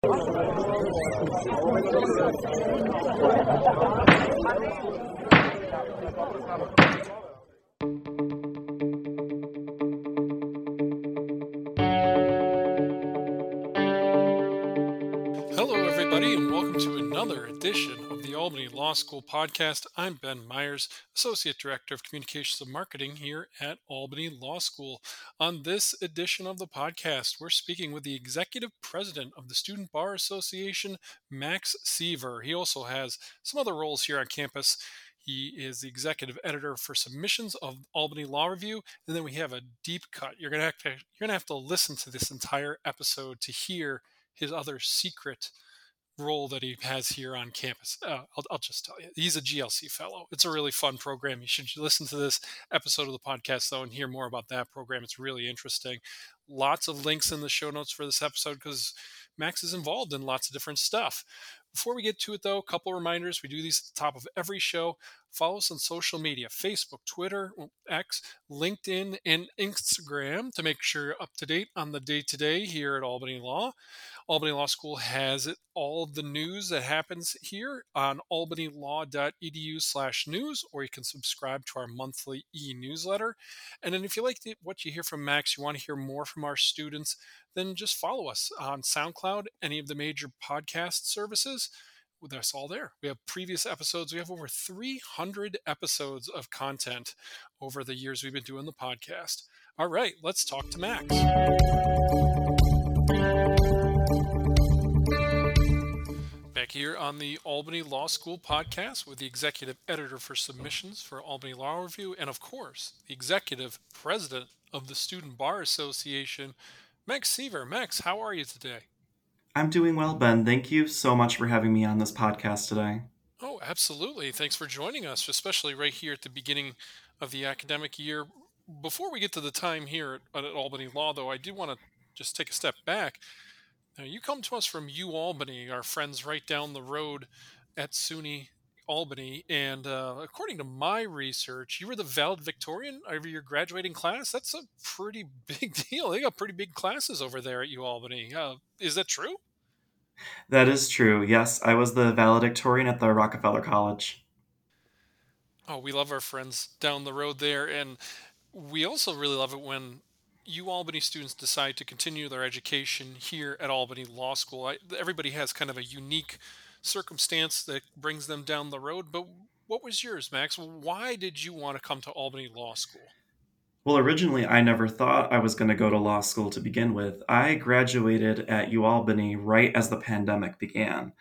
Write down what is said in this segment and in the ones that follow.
Thank you. And welcome to another edition of the Albany Law School podcast. I'm Ben Myers, Associate Director of Communications and Marketing here at Albany Law School. On this edition of the podcast, we're speaking with the Executive President of the Student Bar Association, Max Sevor. He also has some other roles here on campus. He is the executive editor for submissions of Albany Law Review, and then we have a deep cut. You're gonna you're gonna have to listen to this entire episode to hear his other secret role that he has here on campus. Uh, I'll, I'll, just tell you, he's a GLC fellow. It's a really fun program. You should listen to this episode of the podcast, though, and hear more about that program. It's really interesting. Lots of links in the show notes for this episode because Max is involved in lots of different stuff. Before we get to it, though, a couple reminders. We do these at the top of every show. Follow us on social media Facebook, Twitter, X, LinkedIn, and Instagram to make sure you're up to date on the day to day here at Albany Law. Albany Law School has it, all the news that happens here on albanylaw.edu slash news, or you can subscribe to our monthly e-newsletter. And then if you like what you hear from Max, you want to hear more from our students, then just follow us on SoundCloud, any of the major podcast services. That's all there. We have previous episodes. We have over 300 episodes of content over the years we've been doing the podcast. All right, let's talk to Max. Back here on the Albany Law School podcast with the executive editor for submissions for Albany Law Review, and of course, the executive president of the Student Bar Association, Max Sevor. Max, how are you today? I'm doing well, Ben. Thank you so much for having me on this podcast today. Oh, absolutely. Thanks for joining us, especially right here at the beginning of the academic year. Before we get to the time here at, Albany Law, though, I do want to just take a step back. Now, you come to us from U Albany, our friends right down the road at SUNY Albany. And uh, according to my research, you were the valedictorian of your graduating class. That's a pretty big deal. They got pretty big classes over there at U Albany. Uh, is that true? That is true. Yes, I was the valedictorian at the Rockefeller College. Oh, we love our friends down the road there. And we also really love it when UAlbany students decide to continue their education here at Albany Law School. I, everybody has kind of a unique circumstance that brings them down the road. But what was yours, Max? Why did you want to come to Albany Law School? Well, originally, I never thought I was going to go to law school to begin with. I graduated at UAlbany right as the pandemic began.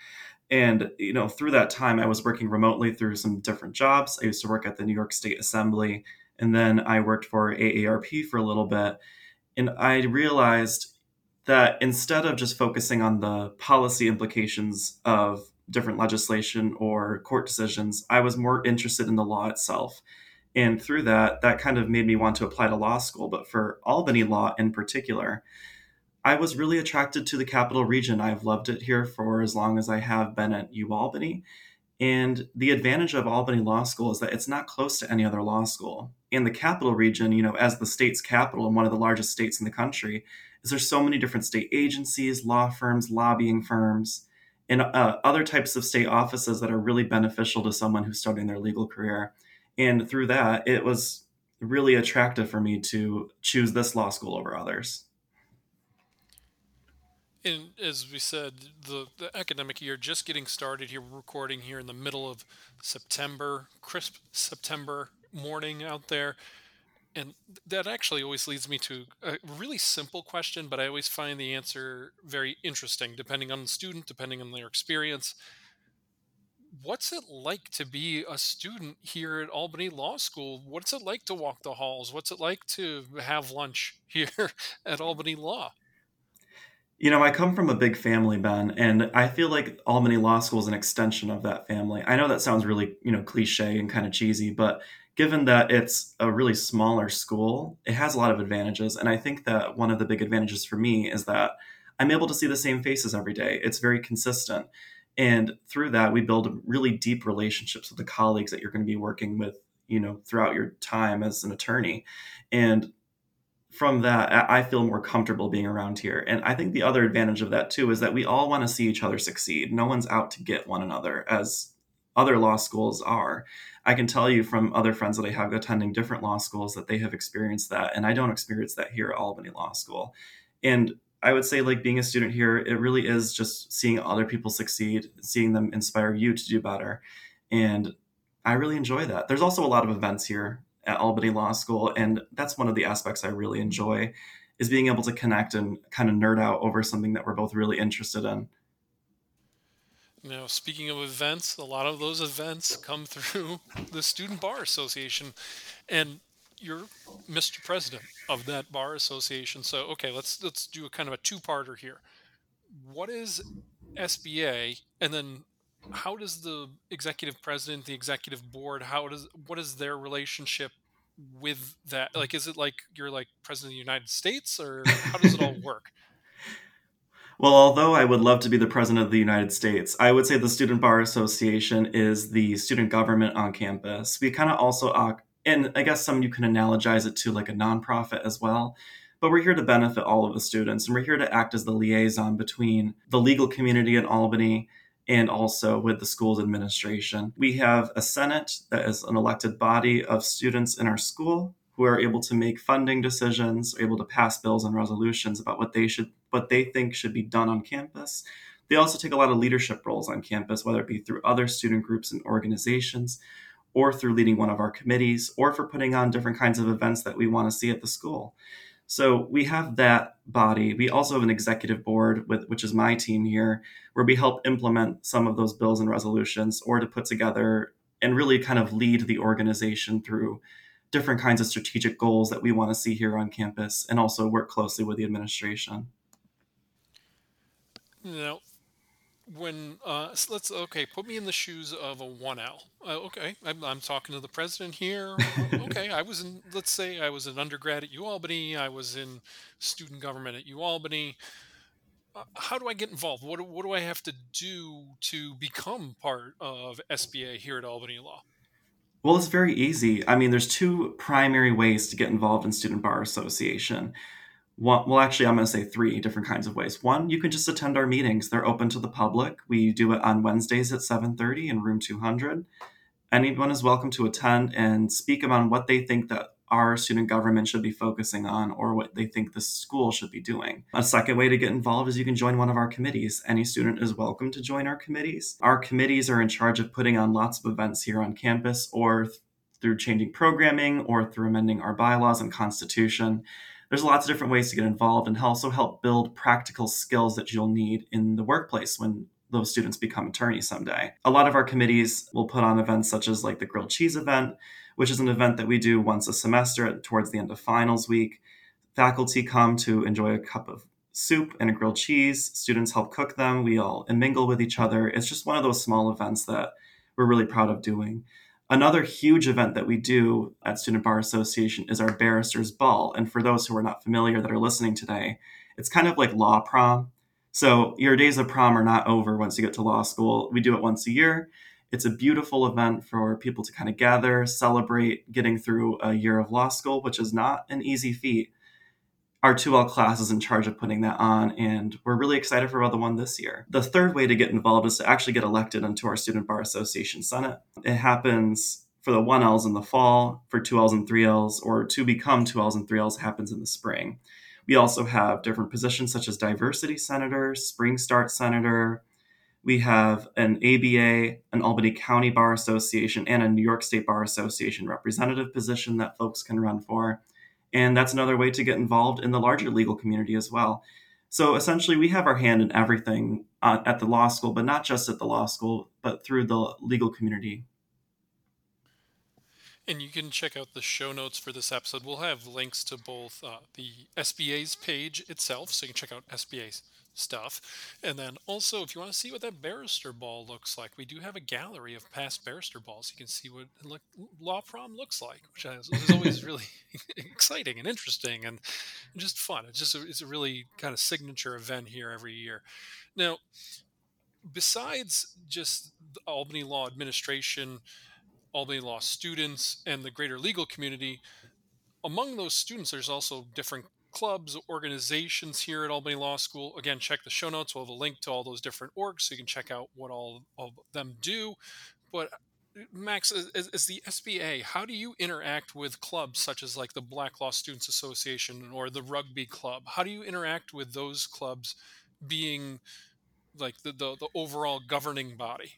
And, you know, through that time, I was working remotely through some different jobs. I used to work at the New York State Assembly, and then I worked for AARP for a little bit. And I realized that instead of just focusing on the policy implications of different legislation or court decisions, I was more interested in the law itself. And through that, that kind of made me want to apply to law school. But for Albany law in particular, I was really attracted to the capital region. I've loved it here for as long as I have been at UAlbany. And the advantage of Albany Law School is that it's not close to any other law school. In the capital region, you know, as the state's capital and one of the largest states in the country, is there's so many different state agencies, law firms, lobbying firms, and uh, other types of state offices that are really beneficial to someone who's starting their legal career. And through that, it was really attractive for me to choose this law school over others. And as we said, the, the academic year just getting started here. Recording here in the middle of September, crisp September morning out there. And that actually always leads me to a really simple question, but I always find the answer very interesting, depending on the student, depending on their experience. What's it like to be a student here at Albany Law School? What's it like to walk the halls? What's it like to have lunch here at Albany Law? You know, I come from a big family, Ben, and I feel like Albany Law School is an extension of that family. I know that sounds really, you know, cliche and kind of cheesy, but given that it's a really smaller school, it has a lot of advantages. And I think that one of the big advantages for me is that I'm able to see the same faces every day. It's very consistent. And through that, we build really deep relationships with the colleagues that you're going to be working with, you know, throughout your time as an attorney. And from that, I feel more comfortable being around here. And I think the other advantage of that too is that we all want to see each other succeed. No one's out to get one another, as other law schools are. I can tell you from other friends that I have attending different law schools that they have experienced that. And I don't experience that here at Albany Law School. And I would say, like being a student here, it really is just seeing other people succeed, seeing them inspire you to do better. And I really enjoy that. There's also a lot of events here at Albany Law School, and that's one of the aspects I really enjoy is being able to connect and kind of nerd out over something that we're both really interested in. Now, speaking of events, a lot of those events come through the Student Bar Association, and you're Mr. President of that bar association. So, okay, let's let's do a kind of a two-parter here. What is SBA, and then how does the executive president, the executive board, how does what is their relationship with that? Like, is it like you're like president of the United States, or how does it all work? Well, although I would love to be the president of the United States, I would say the Student Bar Association is the student government on campus. We kind of also, and I guess some you can analogize it to like a nonprofit as well. But we're here to benefit all of the students, and we're here to act as the liaison between the legal community in Albany and also with the school's administration. We have a Senate that is an elected body of students in our school who are able to make funding decisions, able to pass bills and resolutions about what they should what they think should be done on campus. They also take a lot of leadership roles on campus, whether it be through other student groups and organizations, or through leading one of our committees, or for putting on different kinds of events that we want to see at the school. So we have that body. We also have an executive board, with, which is my team here, where we help implement some of those bills and resolutions or to put together and really kind of lead the organization through different kinds of strategic goals that we want to see here on campus and also work closely with the administration. Now, when uh, let's okay, put me in the shoes of a one L. Uh, okay, I'm, I'm talking to the president here. okay, I was in. Let's say I was an undergrad at UAlbany. I was in student government at UAlbany. Uh, how do I get involved? What do, what do I have to do to become part of SBA here at Albany Law? Well, it's very easy. I mean, there's two primary ways to get involved in Student Bar Association. Well, actually, I'm going to say three different kinds of ways. One, you can just attend our meetings. They're open to the public. We do it on Wednesdays at 7:30 in room 200. Anyone is welcome to attend and speak about what they think that our student government should be focusing on or what they think the school should be doing. A second way to get involved is you can join one of our committees. Any student is welcome to join our committees. Our committees are in charge of putting on lots of events here on campus or th- through changing programming or through amending our bylaws and constitution there's lots of different ways to get involved and also help build practical skills that you'll need in the workplace when those students become attorneys someday. A lot of our committees will put on events such as like the grilled cheese event, which is an event that we do once a semester towards the end of finals week. Faculty come to enjoy a cup of soup and a grilled cheese. Students help cook them. We all mingle with each other. It's just one of those small events that we're really proud of doing. Another huge event that we do at Student Bar Association is our Barristers Ball. And for those who are not familiar that are listening today, it's kind of like law prom. So your days of prom are not over once you get to law school. We do it once a year. It's a beautiful event for people to kind of gather, celebrate getting through a year of law school, which is not an easy feat our 2L class is in charge of putting that on, and we're really excited for the one this year. The third way to get involved is to actually get elected into our Student Bar Association Senate. It happens for the 1Ls in the fall, for 2Ls and 3Ls, or to become 2Ls and 3Ls happens in the spring. We also have different positions such as diversity senator, spring start senator. We have an ABA, an Albany County Bar Association, and a New York State Bar Association representative position that folks can run for. And that's another way to get involved in the larger legal community as well. So essentially, we have our hand in everything uh, at the law school, but not just at the law school, but through the legal community. And you can check out the show notes for this episode. We'll have links to both uh, the SBA's page itself, so you can check out SBA's stuff. And then also, if you want to see what that barrister ball looks like, we do have a gallery of past barrister balls. You can see what like, law prom looks like, which is, always really exciting and interesting and just fun. It's just a, it's a really kind of signature event here every year. Now, besides just Albany Law Administration, Albany Law students, and the greater legal community, among those students, there's also different clubs, organizations here at Albany Law School. Again, check the show notes. We'll have a link to all those different orgs so you can check out what all of them do. But Max, as, as, the SBA, how do you interact with clubs such as like the Black Law Students Association or the Rugby Club? How do you interact with those clubs being like the, the, the overall governing body?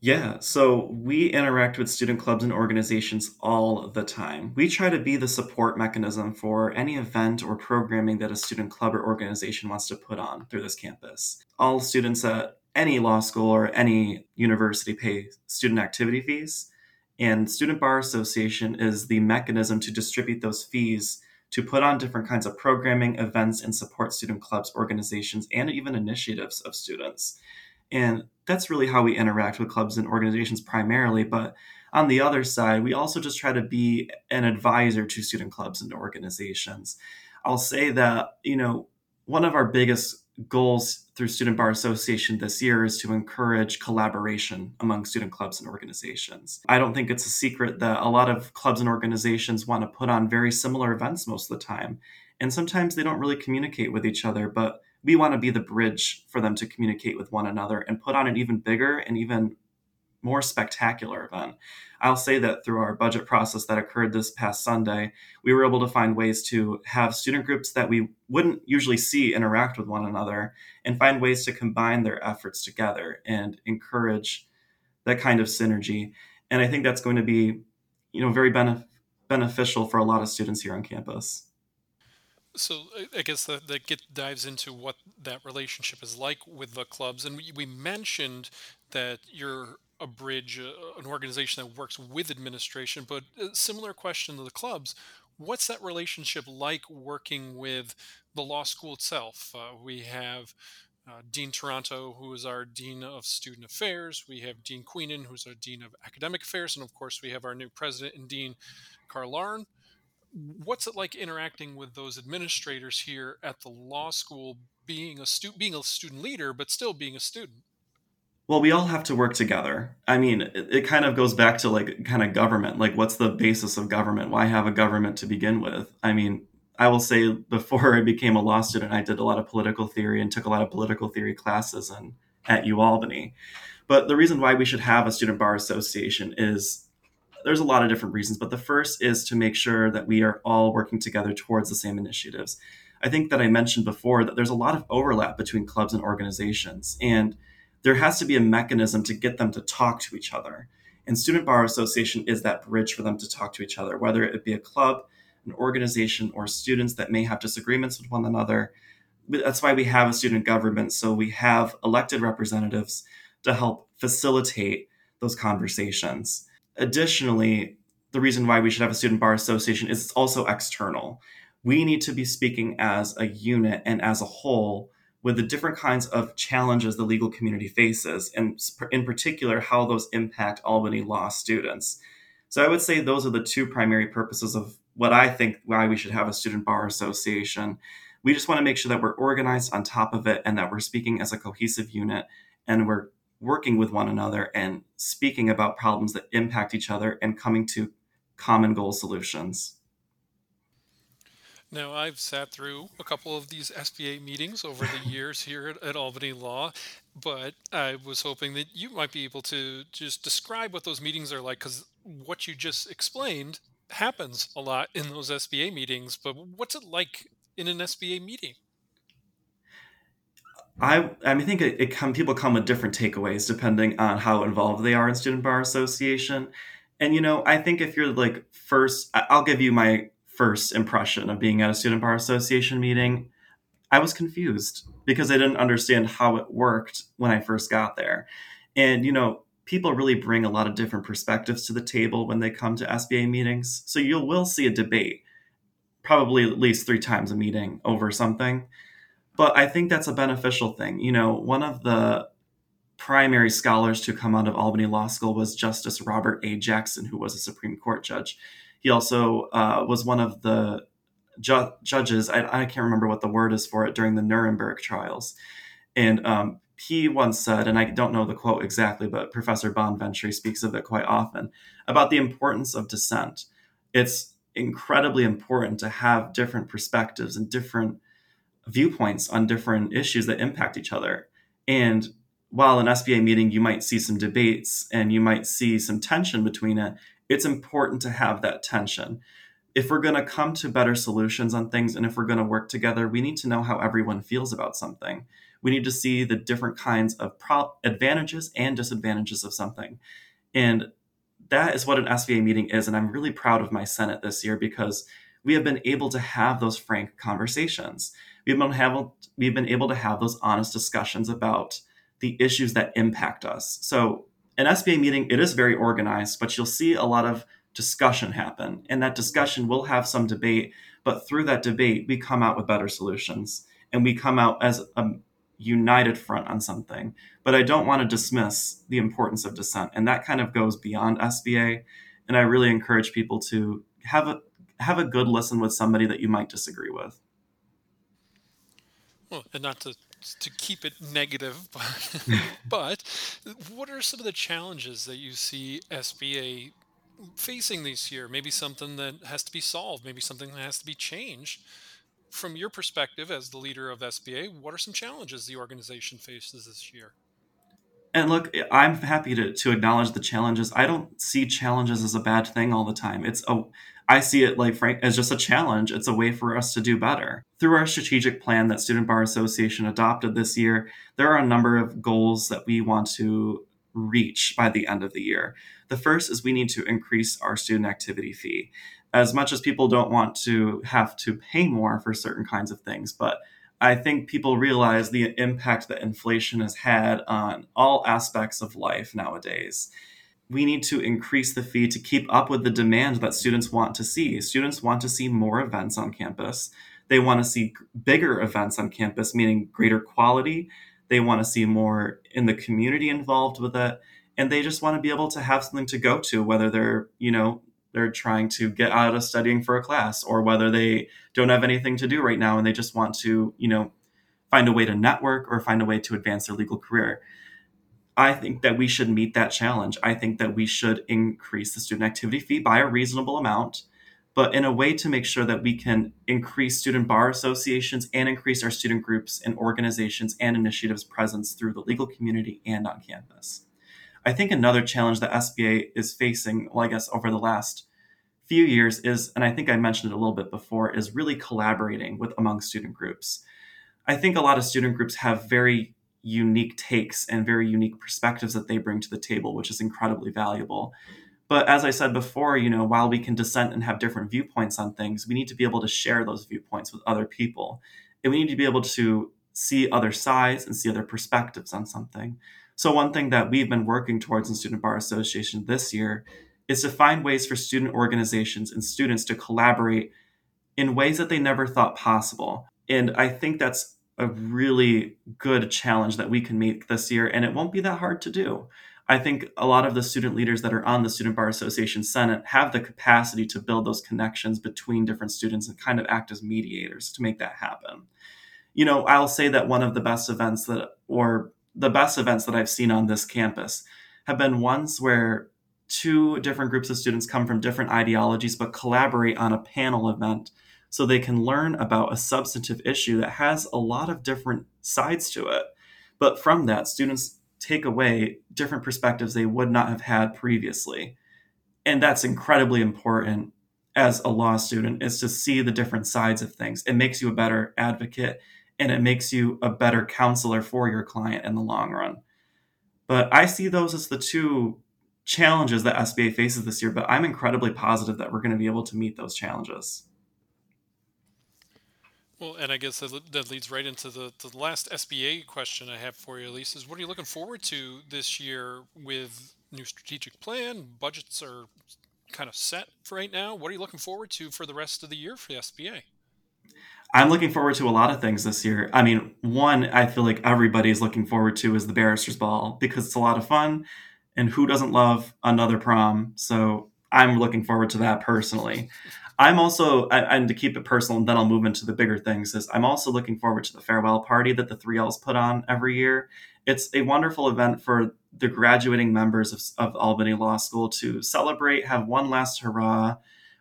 Yeah, so we interact with student clubs and organizations all the time. We try to be the support mechanism for any event or programming that a student club or organization wants to put on through this campus. All students at any law school or any university pay student activity fees, and Student Bar Association is the mechanism to distribute those fees to put on different kinds of programming, events, and support student clubs, organizations, and even initiatives of students. And that's really how we interact with clubs and organizations primarily. But on the other side, we also just try to be an advisor to student clubs and organizations. I'll say that, you know, one of our biggest goals through Student Bar Association this year is to encourage collaboration among student clubs and organizations. I don't think it's a secret that a lot of clubs and organizations want to put on very similar events most of the time. And sometimes they don't really communicate with each other, but we want to be the bridge for them to communicate with one another and put on an even bigger and even more spectacular event. I'll say that through our budget process that occurred this past Sunday, we were able to find ways to have student groups that we wouldn't usually see interact with one another and find ways to combine their efforts together and encourage that kind of synergy. And I think that's going to be, you know, very benef- beneficial for a lot of students here on campus. So I guess that, that get dives into what that relationship is like with the clubs, and we, we mentioned that you're a bridge, uh, an organization that works with administration. But a similar question to the clubs: What's that relationship like working with the law school itself? Uh, we have uh, Dean Toronto, who is our Dean of Student Affairs. We have Dean Queenan, who's our Dean of Academic Affairs. And of course, we have our new president and Dean, Carlarne what's it like interacting with those administrators here at the law school being a student being a student leader but still being a student? Well we all have to work together. I mean it, it, kind of goes back to like kind of government. Like what's the basis of government? Why have a government to begin with? I mean i will say before i became a law student i did a lot of political theory and took a lot of political theory classes and at ualbany but the reason why we should have a student bar association is there's a lot of different reasons, but the first is to make sure that we are all working together towards the same initiatives. I think that I mentioned before that there's a lot of overlap between clubs and organizations, and there has to be a mechanism to get them to talk to each other. And Student Bar Association is that bridge for them to talk to each other, whether it be a club, an organization, or students that may have disagreements with one another. That's why we have a student government. So we have elected representatives to help facilitate those conversations. Additionally, the reason why we should have a student bar association is it's also external. We need to be speaking as a unit and as a whole with the different kinds of challenges the legal community faces, and in particular, how those impact Albany law students. So I would say those are the two primary purposes of what I think why we should have a student bar association. We just want to make sure that we're organized on top of it and that we're speaking as a cohesive unit and we're working with one another and speaking about problems that impact each other and coming to common goal solutions. Now, I've sat through a couple of these SBA meetings over the years here at, at, Albany Law, but I was hoping that you might be able to just describe what those meetings are like because what you just explained happens a lot in those SBA meetings. But what's it like in an SBA meeting? I I mean, I think it, it come people come with different takeaways depending on how involved they are in student bar association. And you know, I think if you're like first, I'll give you my first impression of being at a student bar association meeting. I was confused because I didn't understand how it worked when I first got there. And you know, people really bring a lot of different perspectives to the table when they come to SBA meetings. So you will see a debate probably at least 3 times a meeting over something but I think that's a beneficial thing. You know, one of the primary scholars to come out of Albany Law School was Justice Robert A. Jackson, who was a Supreme Court judge. He also uh, was one of the ju- judges, I, I, can't remember what the word is for it, during the Nuremberg trials. And um, he once said, and I don't know the quote exactly, but Professor Bonventre speaks of it quite often, about the importance of dissent. It's incredibly important to have different perspectives and different viewpoints on different issues that impact each other. And while an SBA meeting, you might see some debates and you might see some tension between it, it's important to have that tension. If we're going to come to better solutions on things and if we're going to work together, we need to know how everyone feels about something. We need to see the different kinds of pro- advantages and disadvantages of something. And that is what an SBA meeting is. And I'm really proud of my Senate this year because we have been able to have those frank conversations. We've been, we've been able to have those honest discussions about the issues that impact us. So, an SBA meeting, it is very organized, but you'll see a lot of discussion happen. And that discussion will have some debate, but through that debate, we come out with better solutions and we come out as a united front on something. But I don't want to dismiss the importance of dissent. And that kind of goes beyond SBA. And I really encourage people to have a have a good listen with somebody that you might disagree with. Well, and not to to keep it negative, but, but what are some of the challenges that you see SBA facing this year? Maybe something that has to be solved, maybe something that has to be changed. From your perspective as the leader of SBA, what are some challenges the organization faces this year? And look, I'm happy to, to acknowledge the challenges. I don't see challenges as a bad thing all the time. It's a I see it like frank as just a challenge. It's a way for us to do better. Through our strategic plan that Student Bar Association adopted this year, there are a number of goals that we want to reach by the end of the year. The first is we need to increase our student activity fee. As much as people don't want to have to pay more for certain kinds of things, but I think people realize the impact that inflation has had on all aspects of life nowadays we need to increase the fee to keep up with the demand that students want to see. Students want to see more events on campus. They want to see bigger events on campus, meaning greater quality. They want to see more in the community involved with it. And they just want to be able to have something to go to, whether they're, you know, they're trying to get out of studying for a class or whether they don't have anything to do right now and they just want to, you know, find a way to network or find a way to advance their legal career. I think that we should meet that challenge. I think that we should increase the student activity fee by a reasonable amount, but in a way to make sure that we can increase student bar associations and increase our student groups and organizations and initiatives presence through the legal community and on campus. I think another challenge that SBA is facing, well, I guess over the last few years is, and I think I mentioned it a little bit before, is really collaborating with among student groups. I think a lot of student groups have very unique takes and very unique perspectives that they bring to the table, which is incredibly valuable. But as I said before, you know, while we can dissent and have different viewpoints on things, we need to be able to share those viewpoints with other people. And we need to be able to see other sides and see other perspectives on something. So, one thing that we've been working towards in Student Bar Association this year is to find ways for student organizations and students to collaborate in ways that they never thought possible. And I think that's a really good challenge that we can meet this year, and it won't be that hard to do. I think a lot of the student leaders that are on the Student Bar Association Senate have the capacity to build those connections between different students and kind of act as mediators to make that happen. You know, I'll say that one of the best events that, or the best events that I've seen on this campus have been ones where two different groups of students come from different ideologies but collaborate on a panel event so they can learn about a substantive issue that has a lot of different sides to it. But from that, students take away different perspectives they would not have had previously. And that's incredibly important as a law student is to see the different sides of things. It makes you a better advocate and it makes you a better counselor for your client in the long run. But I see those as the two challenges that SBA faces this year, but I'm incredibly positive that we're going to be able to meet those challenges. Well, and I guess that, leads right into the, the last SBA question I have for you, Elise, is what are you looking forward to this year with new strategic plan? Budgets are kind of set for right now. What are you looking forward to for the rest of the year for the SBA? I'm looking forward to a lot of things this year. I mean, one I feel like everybody's looking forward to is the Barristers Ball because it's a lot of fun, and who doesn't love another prom? So I'm looking forward to that personally. I'm also, and to keep it personal, and then I'll move into the bigger things, is I'm also looking forward to the farewell party that the 3Ls put on every year. It's a wonderful event for the graduating members of, of Albany Law School to celebrate, have one last hurrah,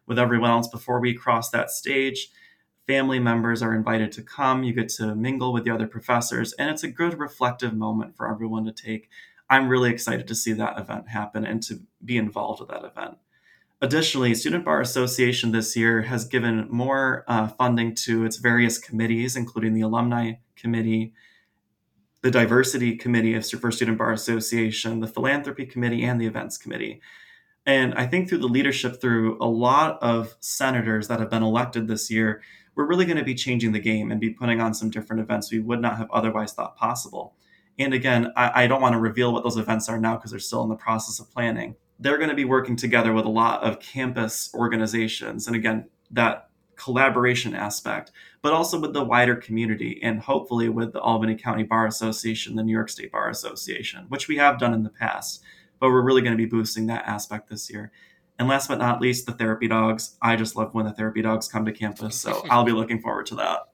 with everyone else before we cross that stage. Family members are invited to come. You get to mingle with the other professors, and it's a good reflective moment for everyone to take. I'm really excited to see that event happen and to be involved with that event. Additionally, Student Bar Association this year has given more uh, funding to its various committees, including the Alumni Committee, the Diversity Committee of for Student Bar Association, the Philanthropy Committee, and the Events Committee. And I think through the leadership through a lot of senators that have been elected this year, we're really going to be changing the game and be putting on some different events we would not have otherwise thought possible. And again, I, I don't want to reveal what those events are now because they're still in the process of planning. They're going to be working together with a lot of campus organizations. And again, that collaboration aspect, but also with the wider community and hopefully with the Albany County Bar Association, the New York State Bar Association, which we have done in the past. But we're really going to be boosting that aspect this year. And last but not least, the therapy dogs. I just love when the therapy dogs come to campus. So I'll be looking forward to that.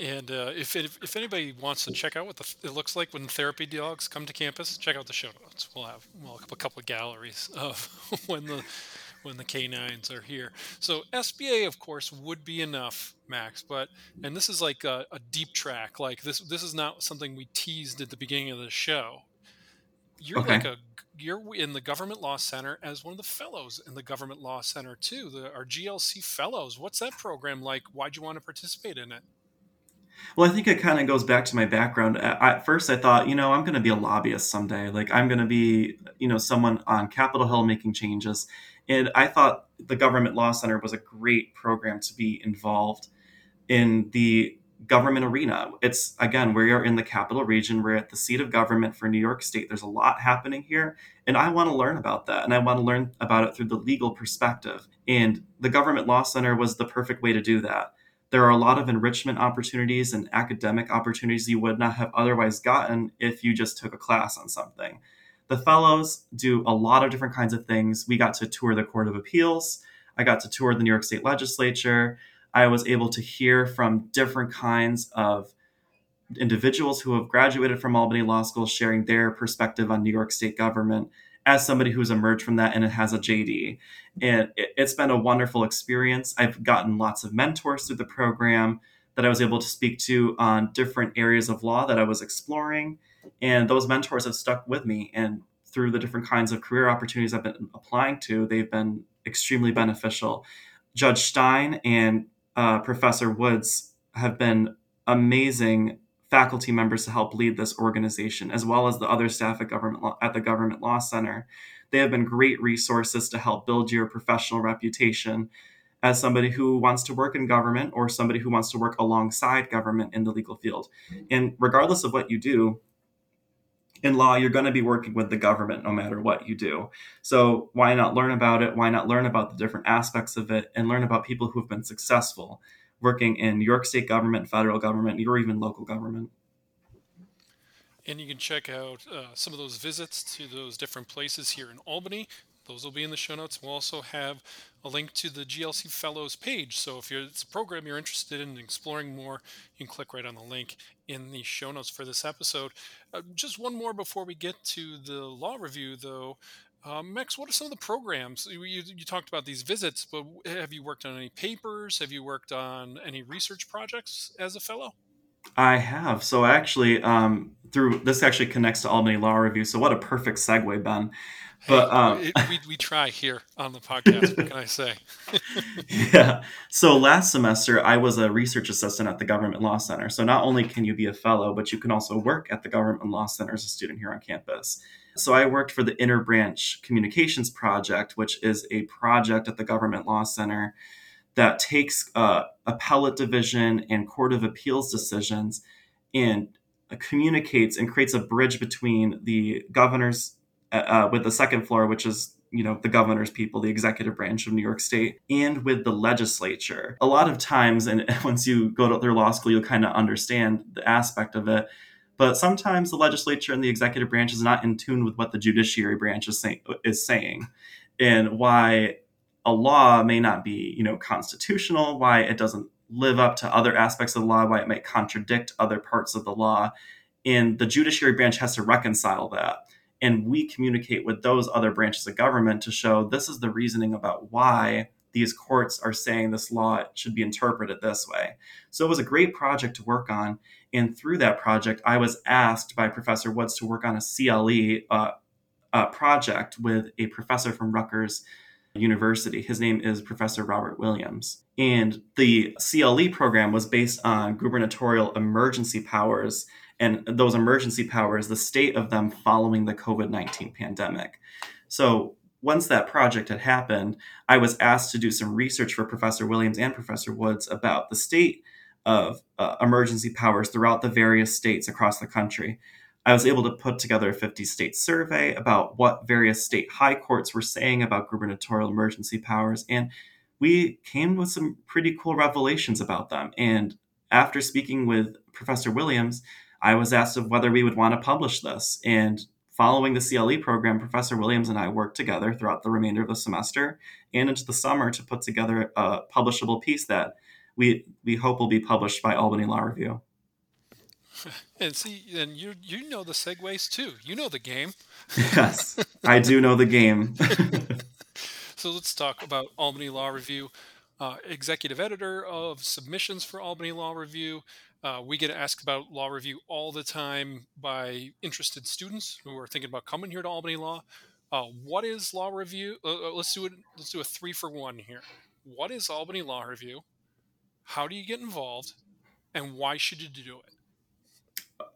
And uh, if, it, if anybody wants to check out what the, it looks like when therapy dogs come to campus, check out the show notes. We'll have well, a couple of galleries of when the when the canines are here. So SBA, of course, would be enough, Max. But and this is like a, a deep track. Like this this is not something we teased at the beginning of the show. You're okay. like a you're in the Government Law Center as one of the fellows in the Government Law Center too. The, our GLC fellows. What's that program like? Why'd you want to participate in it? Well, I think it kind of goes back to my background. At first, I thought, you know, I'm going to be a lobbyist someday. Like, I'm going to be, you know, someone on Capitol Hill making changes. And I thought the Government Law Center was a great program to be involved in the government arena. It's again, we are in the capital region. We're at the seat of government for New York State. There's a lot happening here, and I want to learn about that. And I want to learn about it through the legal perspective. And the Government Law Center was the perfect way to do that. There are a lot of enrichment opportunities and academic opportunities you would not have otherwise gotten if you just took a class on something. The fellows do a lot of different kinds of things. We got to tour the Court of Appeals. I got to tour the New York State Legislature. I was able to hear from different kinds of individuals who have graduated from Albany Law School sharing their perspective on New York State government as somebody who's emerged from that and it has a JD. And it, has been a wonderful experience. I've gotten lots of mentors through the program that I was able to speak to on different areas of law that I was exploring. And those mentors have stuck with me. And through the different kinds of career opportunities I've been applying to, they've been extremely beneficial. Judge Stein and uh, Professor Woods have been amazing faculty members to help lead this organization, as well as the other staff at government law, at the Government Law Center. They have been great resources to help build your professional reputation as somebody who wants to work in government or somebody who wants to work alongside government in the legal field. And regardless of what you do, in law, you're going to be working with the government no matter what you do. So why not learn about it? Why not learn about the different aspects of it and learn about people who have been successful working in New York state government, federal government, or even local government? And you can check out uh, some of those visits to those different places here in Albany. Those will be in the show notes. We'll also have a link to the GLC Fellows page. So if it's a program you're interested in exploring more, you can click right on the link in the show notes for this episode. Uh, just one more before we get to the law review, though. Um, Max, what are some of the programs? You, you, you, talked about these visits, but have you worked on any papers? Have you worked on any research projects as a fellow? I have. So actually, um, through this actually connects to Albany Law Review. So what a perfect segue, Ben. But hey, um, it, we, we try here on the podcast. what can I say? yeah. So last semester, I was a research assistant at the Government Law Center. So not only can you be a fellow, but you can also work at the Government Law Center as a student here on campus. So I worked for the Interbranch Communications Project, which is a project at the Government Law Center that takes uh, appellate division and court of appeals decisions and communicates and creates a bridge between the governor's uh, uh, with the second floor, which is you know the governor's people, the executive branch of New York State, and with the legislature. A lot of times, and once you go to their law school, you'll kind of understand the aspect of it. But sometimes the legislature and the executive branch is not in tune with what the judiciary branch is, say, is saying, and why a law may not be you know constitutional, why it doesn't live up to other aspects of the law, why it might contradict other parts of the law, and the judiciary branch has to reconcile that and we communicate with those other branches of government to show this is the reasoning about why these courts are saying this law should be interpreted this way. So it was a great project to work on. And through that project, I was asked by Professor Woods to work on a CLE uh, uh, project with a professor from Rutgers University. His name is Professor Robert Williams. And the CLE program was based on gubernatorial emergency powers and those emergency powers, the state of them following the COVID 19 pandemic. So once that project had happened, I was asked to do some research for Professor Williams and Professor Woods about the state of uh, emergency powers throughout the various states across the country. I was able to put together a 50 state survey about what various state high courts were saying about gubernatorial emergency powers, and we came with some pretty cool revelations about them. And after speaking with Professor Williams, I was asked of whether we would want to publish this. And following the CLE program, Professor Williams and I worked together throughout the remainder of the semester and into the summer to put together a publishable piece that we we hope will be published by Albany Law Review. And see, and you you know the segues too. You know the game. yes, I do know the game. so let's talk about Albany Law Review. Uh, executive editor of submissions for Albany Law Review. Uh, we get asked about law review all the time by interested students who are thinking about coming here to Albany Law. Uh, what is law review? Uh, uh, let's do it. Let's do a three for one here. What is Albany Law Review? How do you get involved, and why should you do it?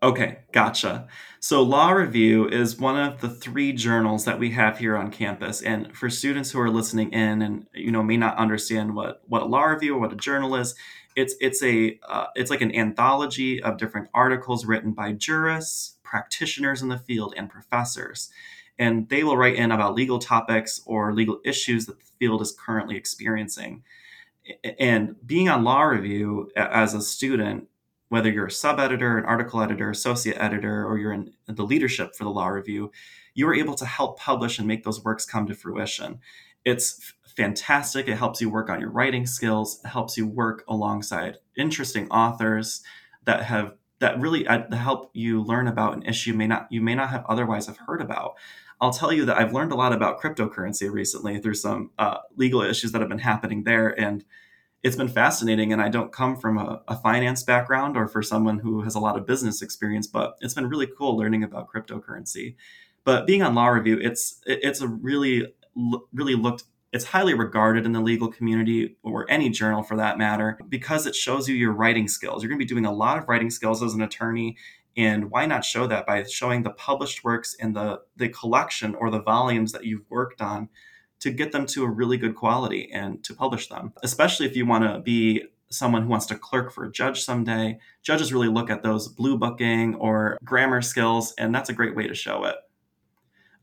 Okay, gotcha. So, Law Review is one of the three journals that we have here on campus. And for students who are listening in and you know may not understand what what a law review or what a journal is, it's it's a uh, it's like an anthology of different articles written by jurists, practitioners in the field, and professors. And they will write in about legal topics or legal issues that the field is currently experiencing. And being on Law Review as a student whether you're a sub editor, an article editor, associate editor, or you're in the leadership for the law review, you are able to help publish and make those works come to fruition. It's fantastic. It helps you work on your writing skills. It helps you work alongside interesting authors that have that really uh, help you learn about an issue may not you may not have otherwise have heard about. I'll tell you that I've learned a lot about cryptocurrency recently through some uh, legal issues that have been happening there, and it's been fascinating. And I don't come from a, a, finance background or for someone who has a lot of business experience, but it's been really cool learning about cryptocurrency. But being on Law Review, it's it's a really really looked it's highly regarded in the legal community or any journal for that matter because it shows you your writing skills. You're going to be doing a lot of writing skills as an attorney. And why not show that by showing the published works and the, the collection or the volumes that you've worked on to get them to a really good quality and to publish them, especially if you want to be someone who wants to clerk for a judge someday. Judges really look at those blue booking or grammar skills, and that's a great way to show it.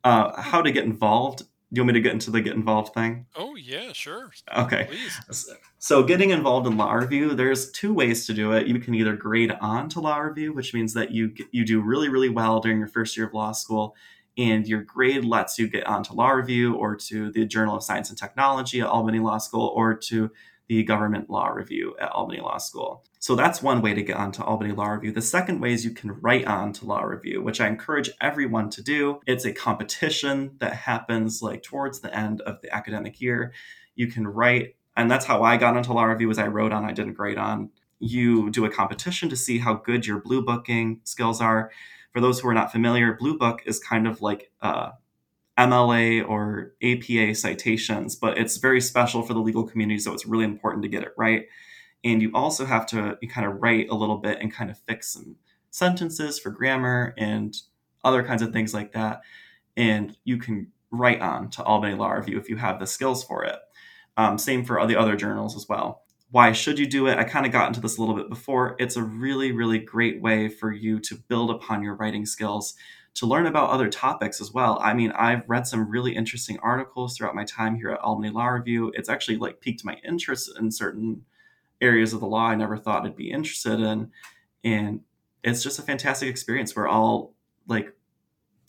Uh, how to get involved. Do you want me to get into the get involved thing? Oh, yeah, sure. Okay. Please. So, getting involved in law review, there's two ways to do it. You can either grade on to law review, which means that you you do really, really well during your first year of law school, and your grade lets you get onto Law Review or to the Journal of Science and Technology at Albany Law School or to the Government Law Review at Albany Law School. So that's one way to get onto Albany Law Review. The second way is you can write on to Law Review, which I encourage everyone to do. It's a competition that happens like towards the end of the academic year. You can write, and that's how I got into Law Review was I wrote on, I didn't grade on. You do a competition to see how good your blue booking skills are for those who are not familiar, Blue Book is kind of like uh, MLA or APA citations, but it's very special for the legal community, so it's really important to get it right. And you also have to you kind of write a little bit and kind of fix some sentences for grammar and other kinds of things like that. And you can write on to Albany Law Review if you have the skills for it. Um, same for the other journals as well why should you do it? I kind of got into this a little bit before. It's a really, really great way for you to build upon your writing skills, to learn about other topics as well. I mean, I've read some really interesting articles throughout my time here at Albany Law Review. It's actually like piqued my interest in certain areas of the law I never thought I'd be interested in. And it's just a fantastic experience. We're all like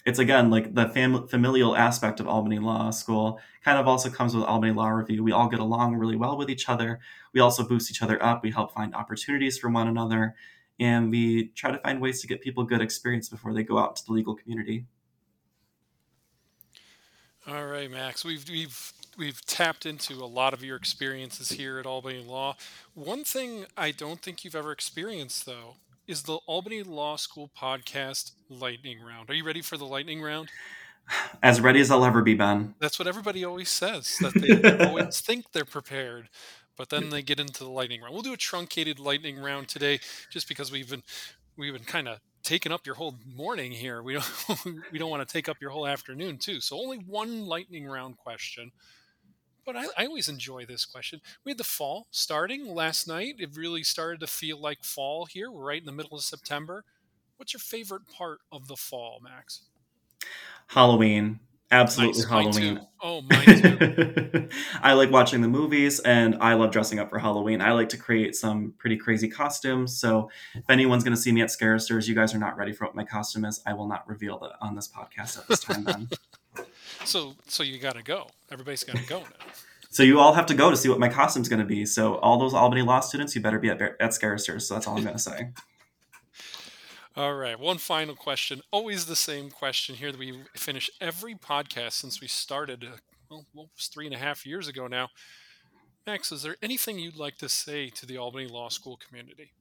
it's again like the fam- familial aspect of Albany Law School kind of also comes with Albany Law Review. We all get along really well with each other. We also boost each other up. We help find opportunities for one another. And we try to find ways to get people good experience before they go out to the legal community. All right, Max. We've we've we've tapped into a lot of your experiences here at Albany Law. One thing I don't think you've ever experienced though is the Albany Law School podcast lightning round. Are you ready for the lightning round? As ready as I'll ever be, Ben. That's what everybody always says. That they always think they're prepared, but then they get into the lightning round. We'll do a truncated lightning round today, just because we've been we've been kind of taking up your whole morning here. We don't we don't want to take up your whole afternoon too. So only one lightning round question. But I, I always enjoy this question. We had the fall starting last night. It really started to feel like fall here. We're right in the middle of September. What's your favorite part of the fall, Max? Halloween. Absolutely Nice. Halloween. Oh, mine too. I like watching the movies and I love dressing up for Halloween. I like to create some pretty crazy costumes. So if anyone's going to see me at Scaristers, you guys are not ready for what my costume is. I will not reveal that on this podcast at this time then. So so you got to go. Everybody's got to go now. So you all have to go to see what my costume's going to be. So all those Albany Law students, you better be at, at Scaristers. So that's all I'm going to say. All right. One final question. Always the same question here that we finish every podcast since we started. Uh, well, well, was three and a half years ago now. Max, is there anything you'd like to say to the Albany Law School community?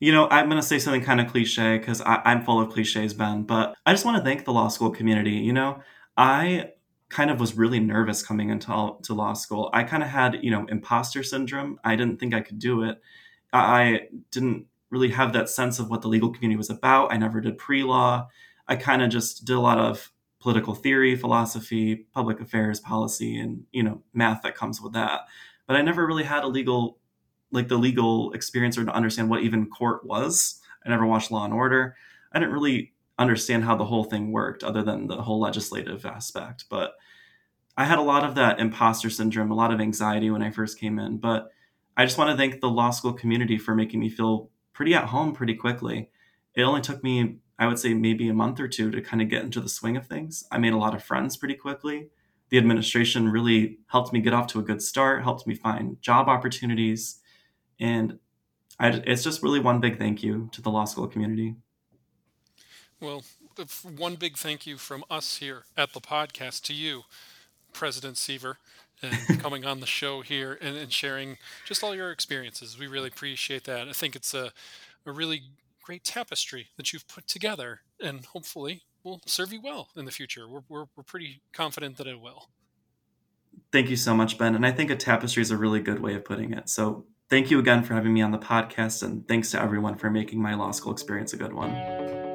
You know, I'm going to say something kind of cliche because I'm full of cliches, Ben, but I just want to thank the law school community. You know, I kind of was really nervous coming into to law school. I kind of had, you know, imposter syndrome. I didn't think I could do it. I didn't really have that sense of what the legal community was about. I never did pre law. I kind of just did a lot of political theory, philosophy, public affairs, policy, and, you know, math that comes with that. But I never really had a legal like the legal experience or to understand what even court was. I never watched Law and Order. I didn't really understand how the whole thing worked other than the whole legislative aspect. But I had a lot of that imposter syndrome, a lot of anxiety when I first came in. But I just want to thank the law school community for making me feel pretty at home pretty quickly. It only took me, I would say, maybe a month or two to kind of get into the swing of things. I made a lot of friends pretty quickly. The administration really helped me get off to a good start, helped me find job opportunities and I, it's just really one big thank you to the law school community. Well, one big thank you from us here at the podcast to you, President Sevor, and coming on the show here and, and, sharing just all your experiences. We really appreciate that. I think it's a, a really great tapestry that you've put together, and hopefully will serve you well in the future. We're, we're, we're pretty confident that it will. Thank you so much, Ben. And I think a tapestry is a really good way of putting it. So thank you again for having me on the podcast, and thanks to everyone for making my law school experience a good one.